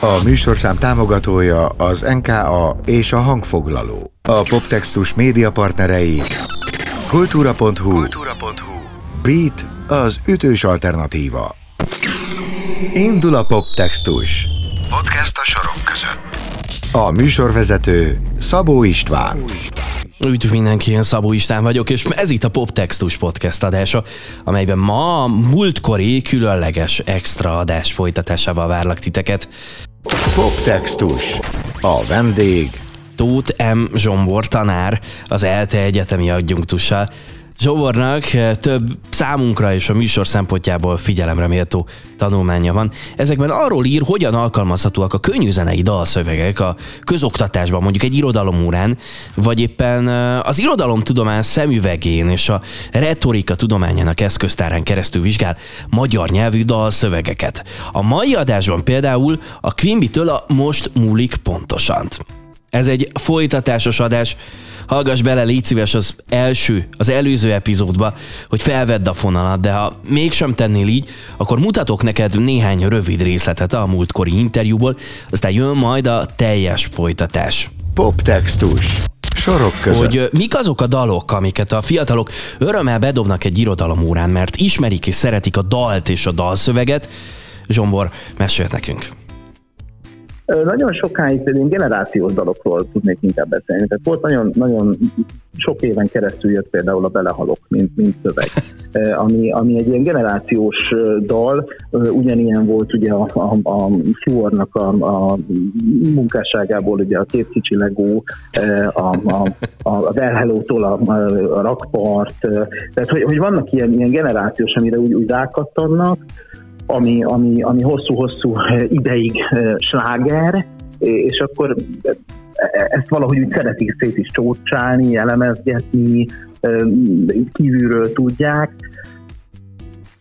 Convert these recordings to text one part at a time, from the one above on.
A műsorszám támogatója az NKA és a hangfoglaló. A Poptextus média partnerei kultúra.hu, kultúra.hu. Beat az ütős alternatíva. Indul a Poptextus. Podcast a sorok között. A műsorvezető Szabó István. Üdv mindenki, én Szabó István vagyok, és ez itt a Poptextus podcast adása, amelyben ma múltkori különleges extra adás folytatásával várlak titeket. Poptextus. A vendég Tóth M. Zsombor tanár, az ELTE egyetemi adjunktusa. Zsobornak eh, több számunkra és a műsor szempontjából figyelemre méltó tanulmánya van. Ezekben arról ír, hogyan alkalmazhatóak a könnyűzenei dalszövegek a közoktatásban, mondjuk egy irodalomórán, vagy éppen eh, az irodalomtudomány szemüvegén és a retorika tudományának eszköztárán keresztül vizsgál magyar nyelvű dalszövegeket. A mai adásban például a Quimby-től a Most múlik pontosan. Ez egy folytatásos adás, hallgass bele, légy szíves az első, az előző epizódba, hogy felvedd a fonalat, de ha mégsem tennél így, akkor mutatok neked néhány rövid részletet a múltkori interjúból, aztán jön majd a teljes folytatás. Poptextus. Sorok között. Hogy mik azok a dalok, amiket a fiatalok örömmel bedobnak egy irodalomórán, mert ismerik és szeretik a dalt és a dalszöveget. Zsombor, mesélt nekünk. Nagyon sokáig én generációs dalokról tudnék inkább beszélni. Tehát volt nagyon, nagyon sok éven keresztül jött például a Belehalok, mint, mint szöveg, ami, ami egy ilyen generációs dal, ugyanilyen volt ugye a, a, a Fluornak a, a munkásságából, ugye a két kicsi legó, a, a, a, az Elhelótól a, a rakpart, tehát hogy, hogy vannak ilyen, ilyen generációs, amire úgy, úgy rákattannak, ami, ami, ami hosszú-hosszú ideig sláger, és akkor ezt valahogy úgy szeretik szét is csócsálni, elemezgetni, kívülről tudják.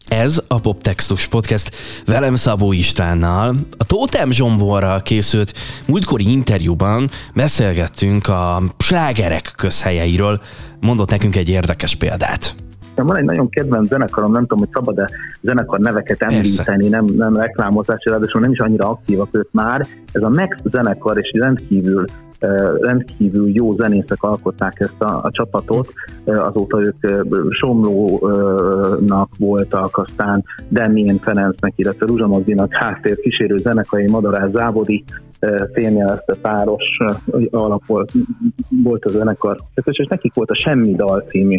Ez a Poptextus Podcast velem Szabó Istvánnal. A Tótem Zsomborral készült múltkori interjúban beszélgettünk a slágerek közhelyeiről. Mondott nekünk egy érdekes példát. Van egy nagyon kedvenc zenekarom, nem tudom, hogy szabad-e zenekar neveket említeni, nem, nem reklámozás, ráadásul nem is annyira aktívak ők már. Ez a Max zenekar, és rendkívül rendkívül jó zenészek alkották ezt a, a csapatot, azóta ők Somlónak voltak, aztán Demien Ferencnek, illetve Ruzsa Magdinak háttér kísérő zenekai Madarás Závodi fényjelezte páros alap volt, volt a zenekar, és nekik volt a Semmi Dal című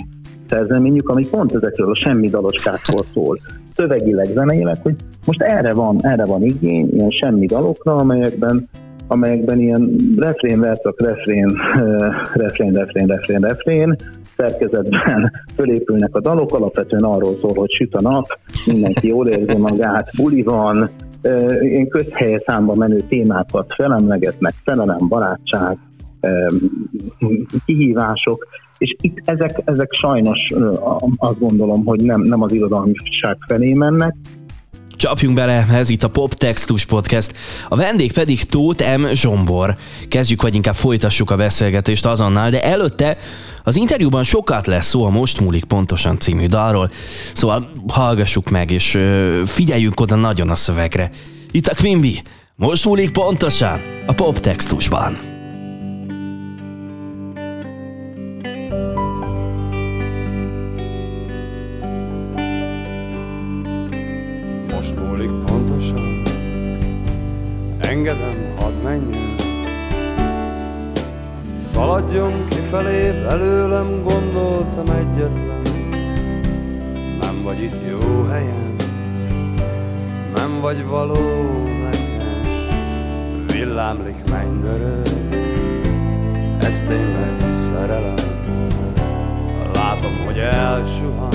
szerzeményük, ami pont ezekről a semmi daloskákról szól. Szövegileg, zeneileg, hogy most erre van, erre van igény, ilyen semmi dalokra, amelyekben amelyekben ilyen refrén, verszak, refrén, refrén, refrén, refrén, refrén, szerkezetben fölépülnek a dalok, alapvetően arról szól, hogy süt a nap, mindenki jól érzi magát, buli van, ilyen közhelye számba menő témákat felemlegetnek, szerelem, barátság, kihívások, és itt ezek, ezek sajnos azt gondolom, hogy nem, nem az irodalmiság felé mennek, Csapjunk bele, ez itt a Pop Textus Podcast. A vendég pedig Tóth M. Zsombor. Kezdjük, vagy inkább folytassuk a beszélgetést azonnal, de előtte az interjúban sokat lesz szó a Most múlik pontosan című dalról, szóval hallgassuk meg, és figyeljünk oda nagyon a szövegre. Itt a Quimby, Most múlik pontosan a Pop Textusban. Engedem, hadd menjen. Szaladjon kifelé, belőlem gondoltam egyetlen. Nem vagy itt jó helyen Nem vagy való nekem. Villámlik mennydörög Ez tényleg szerelem. Látom, hogy elsuhan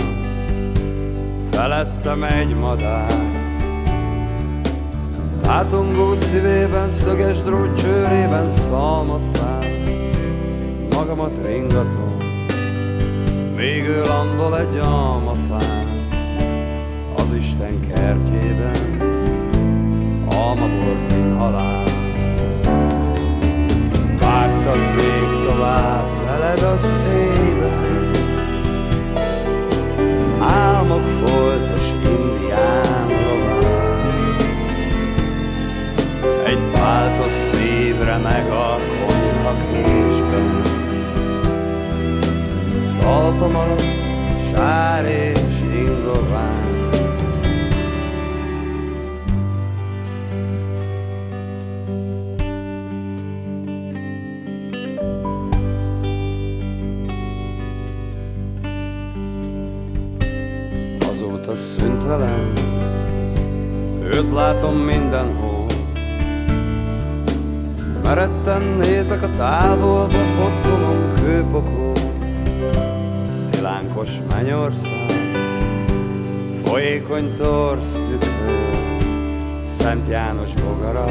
felettem egy madár. Tátongó szívében, szöges drót csőrében szalmaszál, magamat ringatom, ő landol egy almafán, az Isten kertjében, almabortin halál. Vágtad még tovább veled az éjben, az álmok foltos indián szívre meg a konyha késben. Talpam alatt sár és ingován. Azóta szüntelen Őt látom mindenhol Meretten nézek a távolba Otthonom kőpokol Szilánkos mennyország Folyékony torz tükör Szent János bogara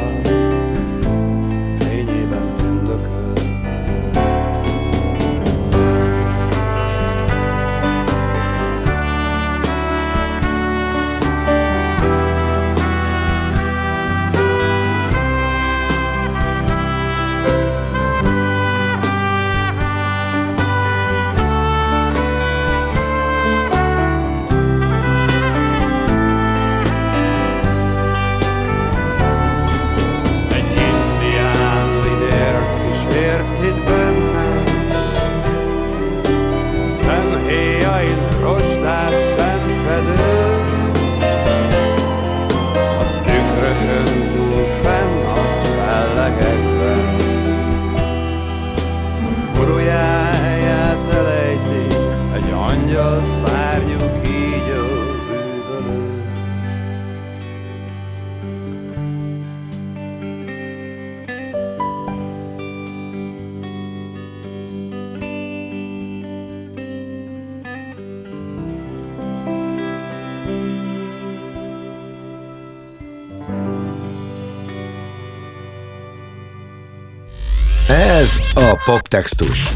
Ez a Poptextus.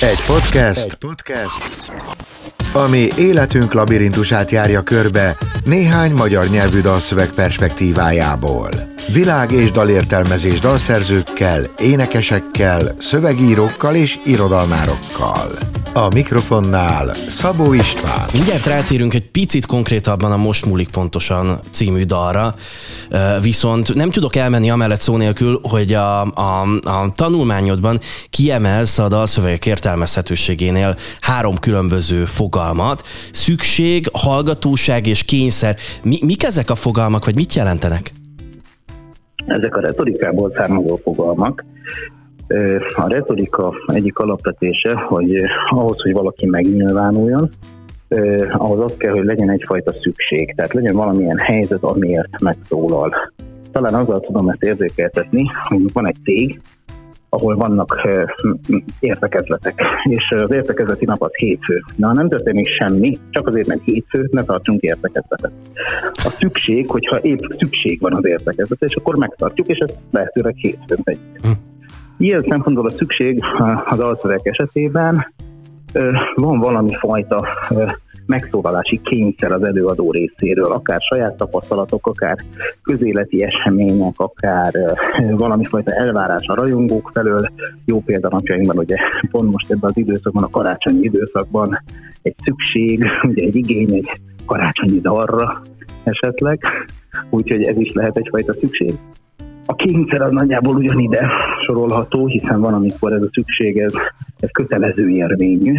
Egy podcast, Egy podcast, ami életünk labirintusát járja körbe néhány magyar nyelvű dalszöveg perspektívájából. Világ és dalértelmezés dalszerzőkkel, énekesekkel, szövegírókkal és irodalmárokkal. A mikrofonnál Szabó István. Mindjárt rátérünk egy picit konkrétabban a Most múlik pontosan című dalra, viszont nem tudok elmenni amellett szó nélkül, hogy a, a, a tanulmányodban kiemelsz a dalszövegek értelmezhetőségénél három különböző fogalmat. Szükség, hallgatóság és kényszer. Mi, mik ezek a fogalmak, vagy mit jelentenek? Ezek a retorikából származó fogalmak. A retorika egyik alapvetése, hogy ahhoz, hogy valaki megnyilvánuljon, ahhoz az kell, hogy legyen egyfajta szükség. Tehát legyen valamilyen helyzet, amiért megszólal. Talán azzal tudom ezt érzékeltetni, hogy van egy cég, ahol vannak értekezletek, és az értekezleti nap az hétfő. Na, nem történik semmi, csak azért, mert hétfő, ne tartsunk értekezletet. A szükség, hogyha épp szükség van az értekezletre, és akkor megtartjuk, és ezt lehetőleg hétfőn tegyük. Ilyen szempontból a szükség az alszöveg esetében van valami fajta megszólalási kényszer az előadó részéről, akár saját tapasztalatok, akár közéleti események, akár valami fajta elvárás a rajongók felől. Jó példa napjainkban, ugye pont most ebben az időszakban, a karácsonyi időszakban egy szükség, ugye egy igény, egy karácsonyi dalra esetleg, úgyhogy ez is lehet egyfajta szükség. A kényszer az nagyjából ugyanide sorolható, hiszen van, amikor ez a szükség, ez, ez kötelező érvényű.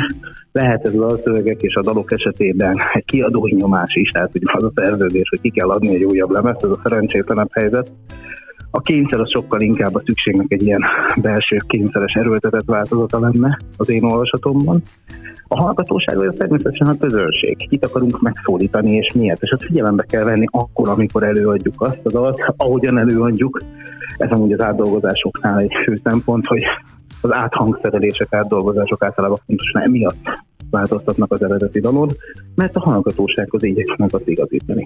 Lehet ez a szövegek és a dalok esetében egy kiadói nyomás is, tehát hogy az a szerződés, hogy ki kell adni egy újabb lemezt, ez a szerencsétlenebb helyzet. A kényszer az sokkal inkább a szükségnek egy ilyen belső kényszeres erőltetett változata lenne az én olvasatomban. A hallgatóság az természetesen a közönség. Kit akarunk megszólítani és miért. És azt figyelembe kell venni akkor, amikor előadjuk azt a dalt, ahogyan előadjuk. Ez amúgy az átdolgozásoknál egy fő szempont, hogy az áthangszerelések, átdolgozások általában pontosan emiatt változtatnak az eredeti dalon, mert a hallgatósághoz igyeksznek azt igazítani.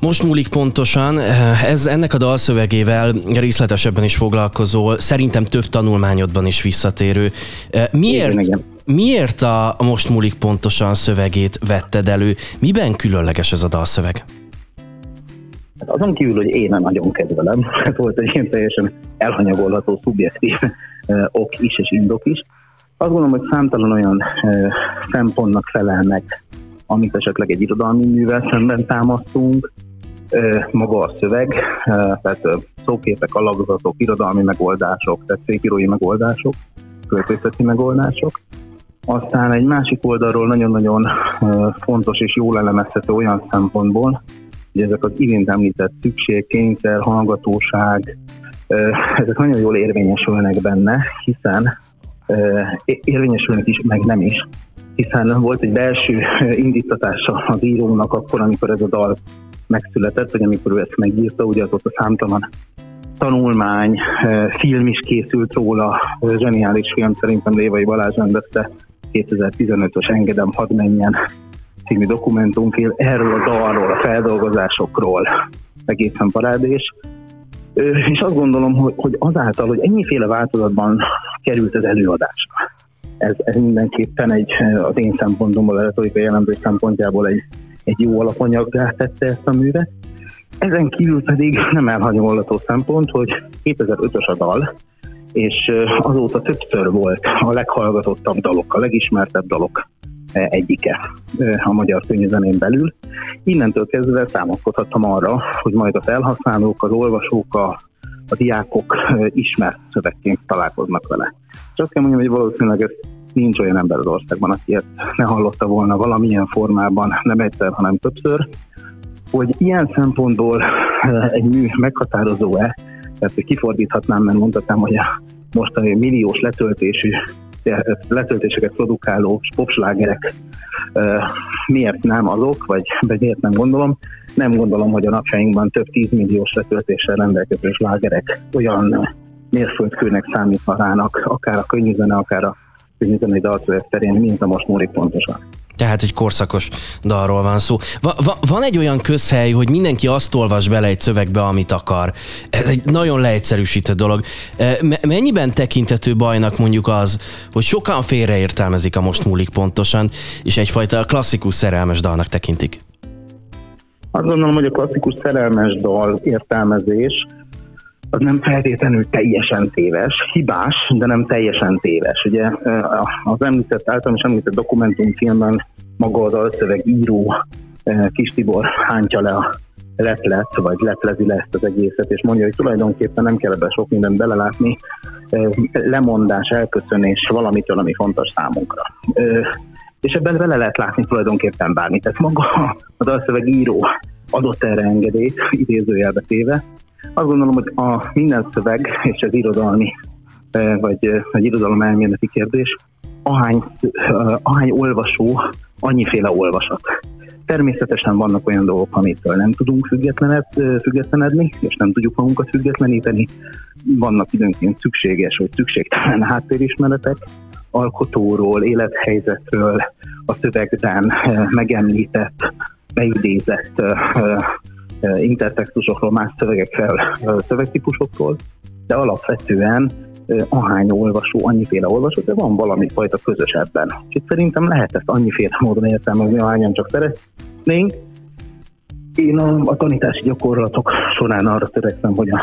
Most múlik pontosan, ez ennek a dalszövegével részletesebben is foglalkozol, szerintem több tanulmányodban is visszatérő. Miért, Igen, igen. miért a Most múlik pontosan szövegét vetted elő? Miben különleges ez a dalszöveg? Hát azon kívül, hogy én nem nagyon kedvelem, ez volt egy ilyen teljesen elhanyagolható, szubjektív eh, ok is és indok is. Azt gondolom, hogy számtalan olyan eh, szempontnak felel meg, amit esetleg egy irodalmi művel szemben támasztunk. Maga a szöveg, tehát szóképek, alakzatok, irodalmi megoldások, tehát székírói megoldások, költészeti megoldások. Aztán egy másik oldalról nagyon-nagyon fontos és jól elemezhető olyan szempontból, hogy ezek az imént említett szükség, kényszer, hallgatóság, ezek nagyon jól érvényesülnek benne, hiszen érvényesülnek is, meg nem is, hiszen volt egy belső indítatása az írónak akkor, amikor ez a dal megszületett, vagy amikor ő ezt megírta, ugye a számtalan tanulmány, film is készült róla, zseniális film, szerintem Lévai Balázs rendezte 2015-ös Engedem, hadd menjen című dokumentumfilm erről a dalról, a feldolgozásokról egészen parádés. És azt gondolom, hogy, hogy azáltal, hogy ennyiféle változatban került az előadásra, ez, ez mindenképpen egy, az én szempontomból, a retorikai jelentős szempontjából egy, egy jó alapanyaggá tette ezt a művet. Ezen kívül pedig nem elhanyagolható szempont, hogy 2005-ös a dal, és azóta többször volt a leghallgatottabb dalok, a legismertebb dalok egyike a magyar könyvzenén belül. Innentől kezdve támaszkodhattam arra, hogy majd a felhasználók, az olvasók, a, a diákok ismert szövegként találkoznak vele. És azt kell mondjam, hogy valószínűleg ez nincs olyan ember az országban, aki ezt ne hallotta volna valamilyen formában, nem egyszer, hanem többször, hogy ilyen szempontból egy mű meghatározó-e, tehát kifordíthatnám, mert mondhatnám, hogy a mostani milliós letöltésű letöltéseket produkáló popslágerek miért nem azok, vagy, vagy miért nem gondolom. Nem gondolom, hogy a napjainkban több tízmilliós letöltéssel rendelkező slágerek olyan mérföldkőnek számíthatnának, akár a könnyűzene, akár a könnyűzenei dalszöveg terén, mint a most múlik pontosan. Tehát egy korszakos dalról van szó. Va- va- van egy olyan közhely, hogy mindenki azt olvas bele egy szövegbe, amit akar. Ez egy nagyon leegyszerűsített dolog. E, mennyiben tekintető bajnak mondjuk az, hogy sokan félreértelmezik a most múlik pontosan, és egyfajta klasszikus szerelmes dalnak tekintik? Azt gondolom, hogy a klasszikus szerelmes dal értelmezés az nem feltétlenül teljesen téves, hibás, de nem teljesen téves. Ugye az említett, általam is említett dokumentumfilmben maga az alszöveg író Kis Tibor hántja le a leplet, vagy leplezi le ezt az egészet, és mondja, hogy tulajdonképpen nem kell ebben sok mindent belelátni, lemondás, elköszönés valamitől, ami fontos számunkra. És ebben bele lehet látni tulajdonképpen bármit. Tehát maga az alszöveg író adott erre engedélyt, idézőjelbe téve, azt gondolom, hogy a minden szöveg és az irodalmi vagy, egy irodalom elméleti kérdés, ahány, ahány olvasó, annyiféle olvasat. Természetesen vannak olyan dolgok, amitől nem tudunk függetlened, függetlenedni, és nem tudjuk magunkat függetleníteni. Vannak időnként szükséges vagy szükségtelen háttérismeretek, alkotóról, élethelyzetről, a szövegben megemlített, beidézett intertextusokról, más szövegekről, szövegtípusokról, de alapvetően ahány olvasó, annyiféle olvasó, de van valami fajta közös ebben. Úgyhogy szerintem lehet ezt annyiféle módon értelmezni, ahányan csak szeretnénk. Én a, a tanítási gyakorlatok során arra törekszem, hogy a,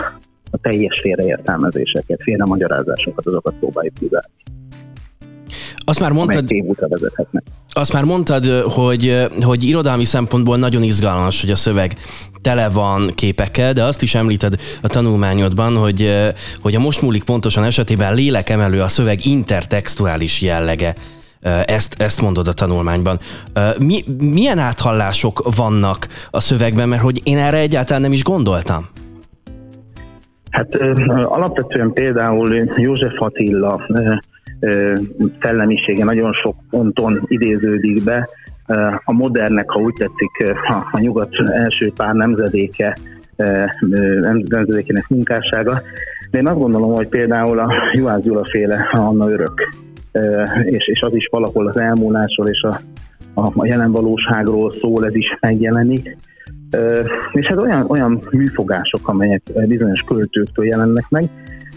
a teljes félreértelmezéseket, félre magyarázásokat, azokat próbáljuk kizárni. Azt már mondtad, azt már mondtad, hogy, hogy irodalmi szempontból nagyon izgalmas, hogy a szöveg tele van képekkel, de azt is említed a tanulmányodban, hogy, hogy a most múlik pontosan esetében lélekemelő a szöveg intertextuális jellege. Ezt, ezt mondod a tanulmányban. Mi, milyen áthallások vannak a szövegben, mert hogy én erre egyáltalán nem is gondoltam? Hát alapvetően például József Attila szellemisége nagyon sok ponton idéződik be. A modernek, ha úgy tetszik, a nyugat első pár nemzedéke, nemzedékének munkássága. De én azt gondolom, hogy például a Juhász Gyula féle Anna Örök, és, és az is valahol az elmúlásról és a, a, a jelen valóságról szól, ez is megjelenik. És hát olyan, olyan műfogások, amelyek bizonyos költőktől jelennek meg,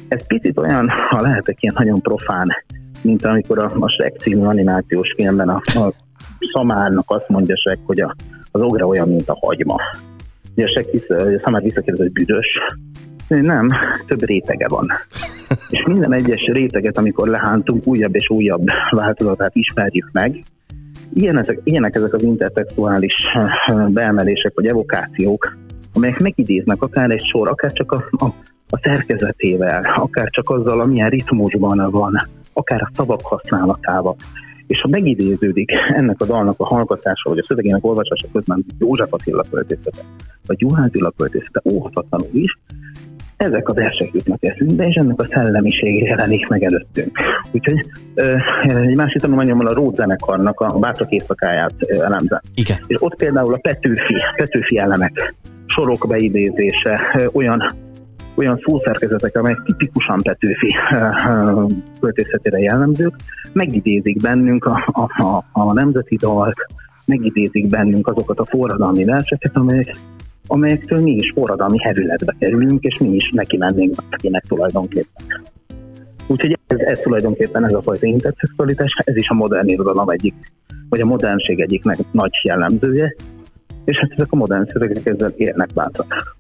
ez picit olyan, ha lehetek ilyen nagyon profán, mint amikor a, a Shrek című animációs filmben a, a szamárnak azt mondja Shrek, hogy a, az ogra olyan, mint a hagyma. Ugye a, Shrek vissza, a szamár visszakérdez, hogy büdös. Nem, több rétege van. És minden egyes réteget, amikor lehántunk, újabb és újabb változatát ismerjük meg. Ilyen ezek, ilyenek ezek az intertextuális beemelések vagy evokációk, amelyek megidéznek akár egy sor, akár csak a, a, a szerkezetével, akár csak azzal, amilyen ritmusban van, akár a szavak használatával. És ha megidéződik ennek a dalnak a hallgatása, vagy a szövegének olvasása közben József Attila költészete, vagy Juhász Attila költészete óhatatlanul is, ezek a versek jutnak eszünkbe, és ennek a szellemisége jelenik meg előttünk. Úgyhogy egy másik tanulmányommal a Rót zenekarnak a Bátrak éjszakáját elemzem. Igen. És ott például a Petőfi, Petőfi elemek, sorok beidézése, olyan olyan szószerkezetek, amelyek tipikusan Petőfi költészetére jellemzők, megidézik bennünk a, a, a, a nemzeti dalt, megidézik bennünk azokat a forradalmi verseket, amelyek amelyektől mi is forradalmi herületbe kerülünk, és mi is neki mennénk akinek tulajdonképpen. Úgyhogy ez, ez tulajdonképpen ez a fajta interszexualitás, ez is a modern irodalom egyik, vagy a modernség egyik nagy jellemzője, és hát ezek a modern szövegek ezzel érnek bátrak.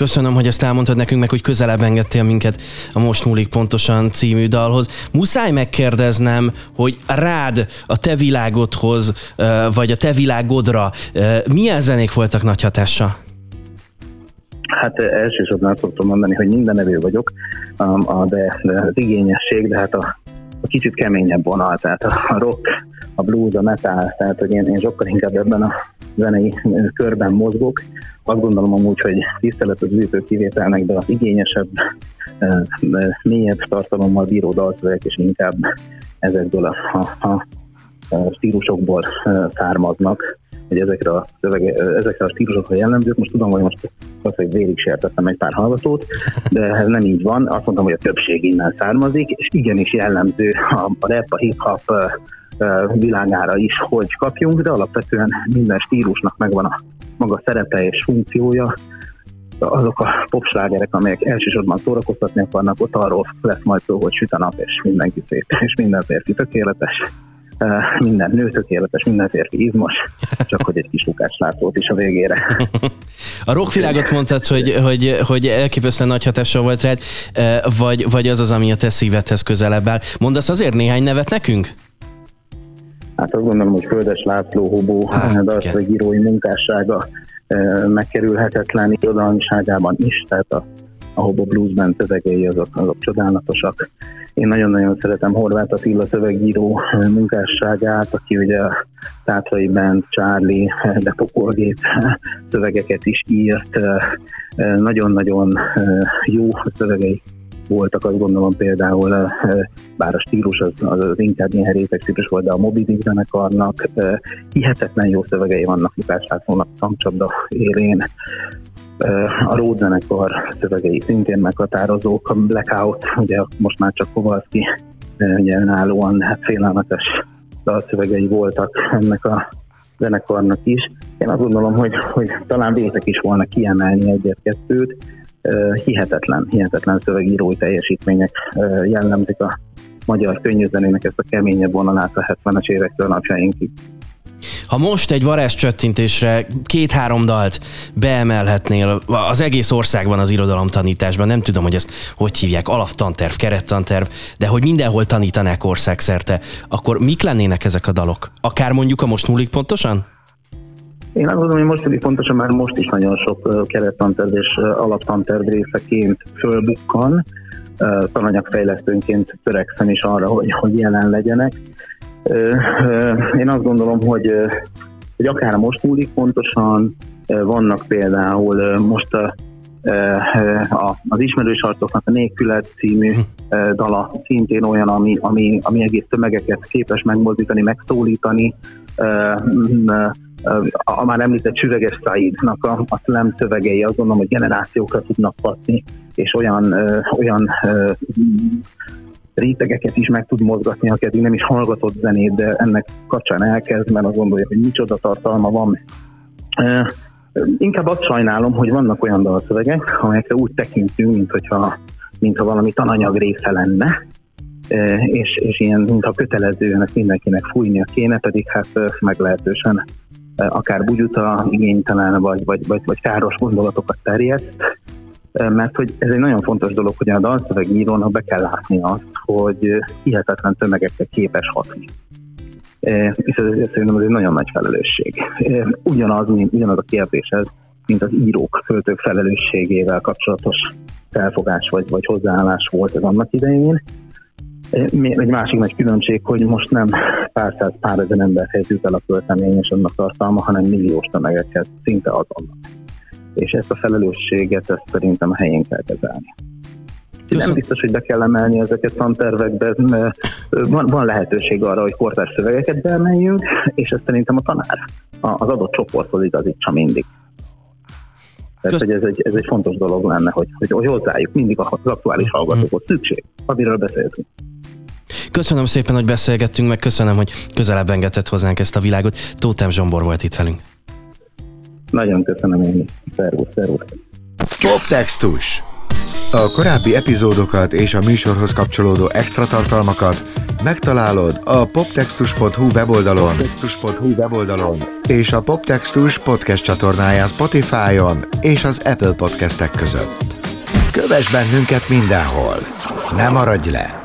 Köszönöm, hogy ezt elmondtad nekünk, meg hogy közelebb engedtél minket a Most múlik pontosan című dalhoz. Muszáj megkérdeznem, hogy rád, a te világodhoz, vagy a te világodra milyen zenék voltak nagy hatással? Hát elsősorban azt szoktam mondani, hogy minden evő vagyok, de, de az igényesség, de hát a, a kicsit keményebb vonal, tehát a rock, a blues, a metal, tehát hogy én, én sokkal inkább ebben a zenei körben mozgok. Azt gondolom amúgy, hogy tisztelet az ütő kivételnek, de az igényesebb, mélyebb tartalommal bíró dalszövegek és inkább ezekből a, a, a stílusokból származnak hogy ezekre a, szövege, ezekre a stílusokra jellemzők. Most tudom, hogy most azt, hogy vérig sértettem egy pár hallgatót, de ez nem így van. Azt mondtam, hogy a többség innen származik, és igenis jellemző a rap, a hip-hop világára is, hogy kapjunk, de alapvetően minden stílusnak megvan a maga szerepe és funkciója, azok a popslágerek, amelyek elsősorban szórakoztatni akarnak, ott arról lesz majd szó, hogy süt a nap, és mindenki szép, és minden férfi tökéletes, minden nő tökéletes, minden férfi izmos, csak hogy egy kis látót is a végére. A rockvilágot mondtad, hogy, hogy, hogy elképesztően nagy hatással volt rád, vagy, vagy az az, ami a te szívedhez közelebb áll. Mondasz azért néhány nevet nekünk? Hát azt gondolom, hogy Földes László Hobó dalszövegírói munkássága megkerülhetetlen irodalmiságában is, tehát a, a Hobo Blues Band szövegei azok, azok csodálatosak. Én nagyon-nagyon szeretem Horváth Attila szövegíró munkásságát, aki ugye a Tátrai Band, Charlie, de Pokolgép szövegeket is írt. Nagyon-nagyon jó szövegei voltak, azt gondolom például, eh, bár a stílus az, az, inkább ilyen réteg stílus volt, de a Moby Dick zenekarnak eh, hihetetlen jó szövegei vannak Lukás Lászlónak Tankcsapda élén. Eh, a Ród zenekar szövegei szintén meghatározók, a Blackout, ugye most már csak Kovalszki ugye önállóan hát félelmetes szövegei voltak ennek a zenekarnak is. Én azt gondolom, hogy, hogy talán vétek is volna kiemelni egyet-kettőt, hihetetlen, hihetetlen szövegírói teljesítmények jellemzik a magyar könnyűzenének ezt a keményebb vonalát a 70-es évektől napjainkig. Ha most egy varázscsöttintésre két-három dalt beemelhetnél az egész országban az irodalomtanításban, nem tudom, hogy ezt hogy hívják, alaptanterv, kerettanterv, de hogy mindenhol tanítanák országszerte, akkor mik lennének ezek a dalok? Akár mondjuk a most múlik pontosan? Én azt gondolom, hogy most pedig pontosan már most is nagyon sok kerettanterv és alaptanterv részeként fölbukkan. Tananyagfejlesztőnként törekszem is arra, hogy, hogy jelen legyenek. Én azt gondolom, hogy, hogy akár most múlik pontosan, vannak például most a, a, az ismerős arcoknak a Nélkület című dala szintén olyan, ami, ami, ami egész tömegeket képes megmozdítani, megszólítani, a már említett Süveges Saidnak a, a slam szövegei, azt gondolom, hogy generációkra tudnak hatni, és olyan, olyan rétegeket is meg tud mozgatni, aki eddig nem is hallgatott zenét, de ennek kapcsán elkezd, mert azt gondolja, hogy micsoda tartalma van. Inkább azt sajnálom, hogy vannak olyan dalszövegek, amelyekre úgy tekintünk, mint hogyha, mintha valami tananyag része lenne, és, és ilyen, mintha kötelezően ezt mindenkinek fújnia kéne, pedig hát meglehetősen akár bugyuta, igénytelen, vagy, vagy, vagy, vagy káros gondolatokat terjeszt, mert hogy ez egy nagyon fontos dolog, hogy a dalszövegírónak be kell látni azt, hogy hihetetlen tömegekre képes hatni. És ez, ez szerintem ez egy nagyon nagy felelősség. Ugyanaz, mint, ugyanaz a kérdés ez, mint az írók, költők felelősségével kapcsolatos felfogás vagy, vagy hozzáállás volt ez annak idején. Egy másik nagy különbség, hogy most nem pár száz, pár ezer emberhez jut el a költemény és annak tartalma, hanem milliós tömegeket szinte azonnal. És ezt a felelősséget ezt szerintem a helyén kell kezelni. Köszön. Nem biztos, hogy be kell emelni ezeket tantervekbe. Van, van lehetőség arra, hogy kortárs szövegeket beemeljünk, és ezt szerintem a tanár az adott csoporthoz igazítsa mindig. Tehát, hogy ez egy, ez egy fontos dolog lenne, hogy, hogy, hogy hozzájuk mindig az aktuális hallgatókhoz szükség, amiről beszéltünk. Köszönöm szépen, hogy beszélgettünk, meg köszönöm, hogy közelebb engedett hozzánk ezt a világot. Tótem Zsombor volt itt velünk. Nagyon köszönöm én Szervusz, szervusz. Poptextus. A korábbi epizódokat és a műsorhoz kapcsolódó extra tartalmakat megtalálod a poptextus.hu weboldalon, poptextus.hu weboldalon és a Poptextus podcast csatornáján Spotify-on és az Apple podcastek között. Kövess bennünket mindenhol! Ne maradj le!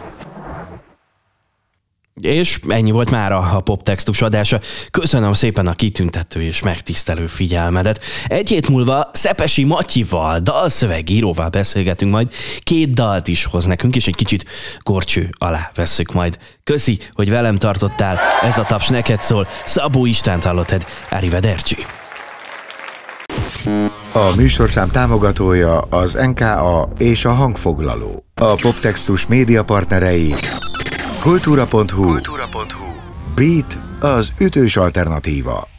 És ennyi volt már a, poptextus adása. Köszönöm szépen a kitüntető és megtisztelő figyelmedet. Egy hét múlva Szepesi Matyival, dalszövegíróval beszélgetünk majd. Két dalt is hoz nekünk, és egy kicsit korcső alá vesszük majd. Köszi, hogy velem tartottál. Ez a taps neked szól. Szabó Istent hallottad. Arrivederci. A műsorszám támogatója az NKA és a hangfoglaló. A Poptextus média partnerei Kultúra.hu. Kultúra.hu. Beat az ütős alternatíva.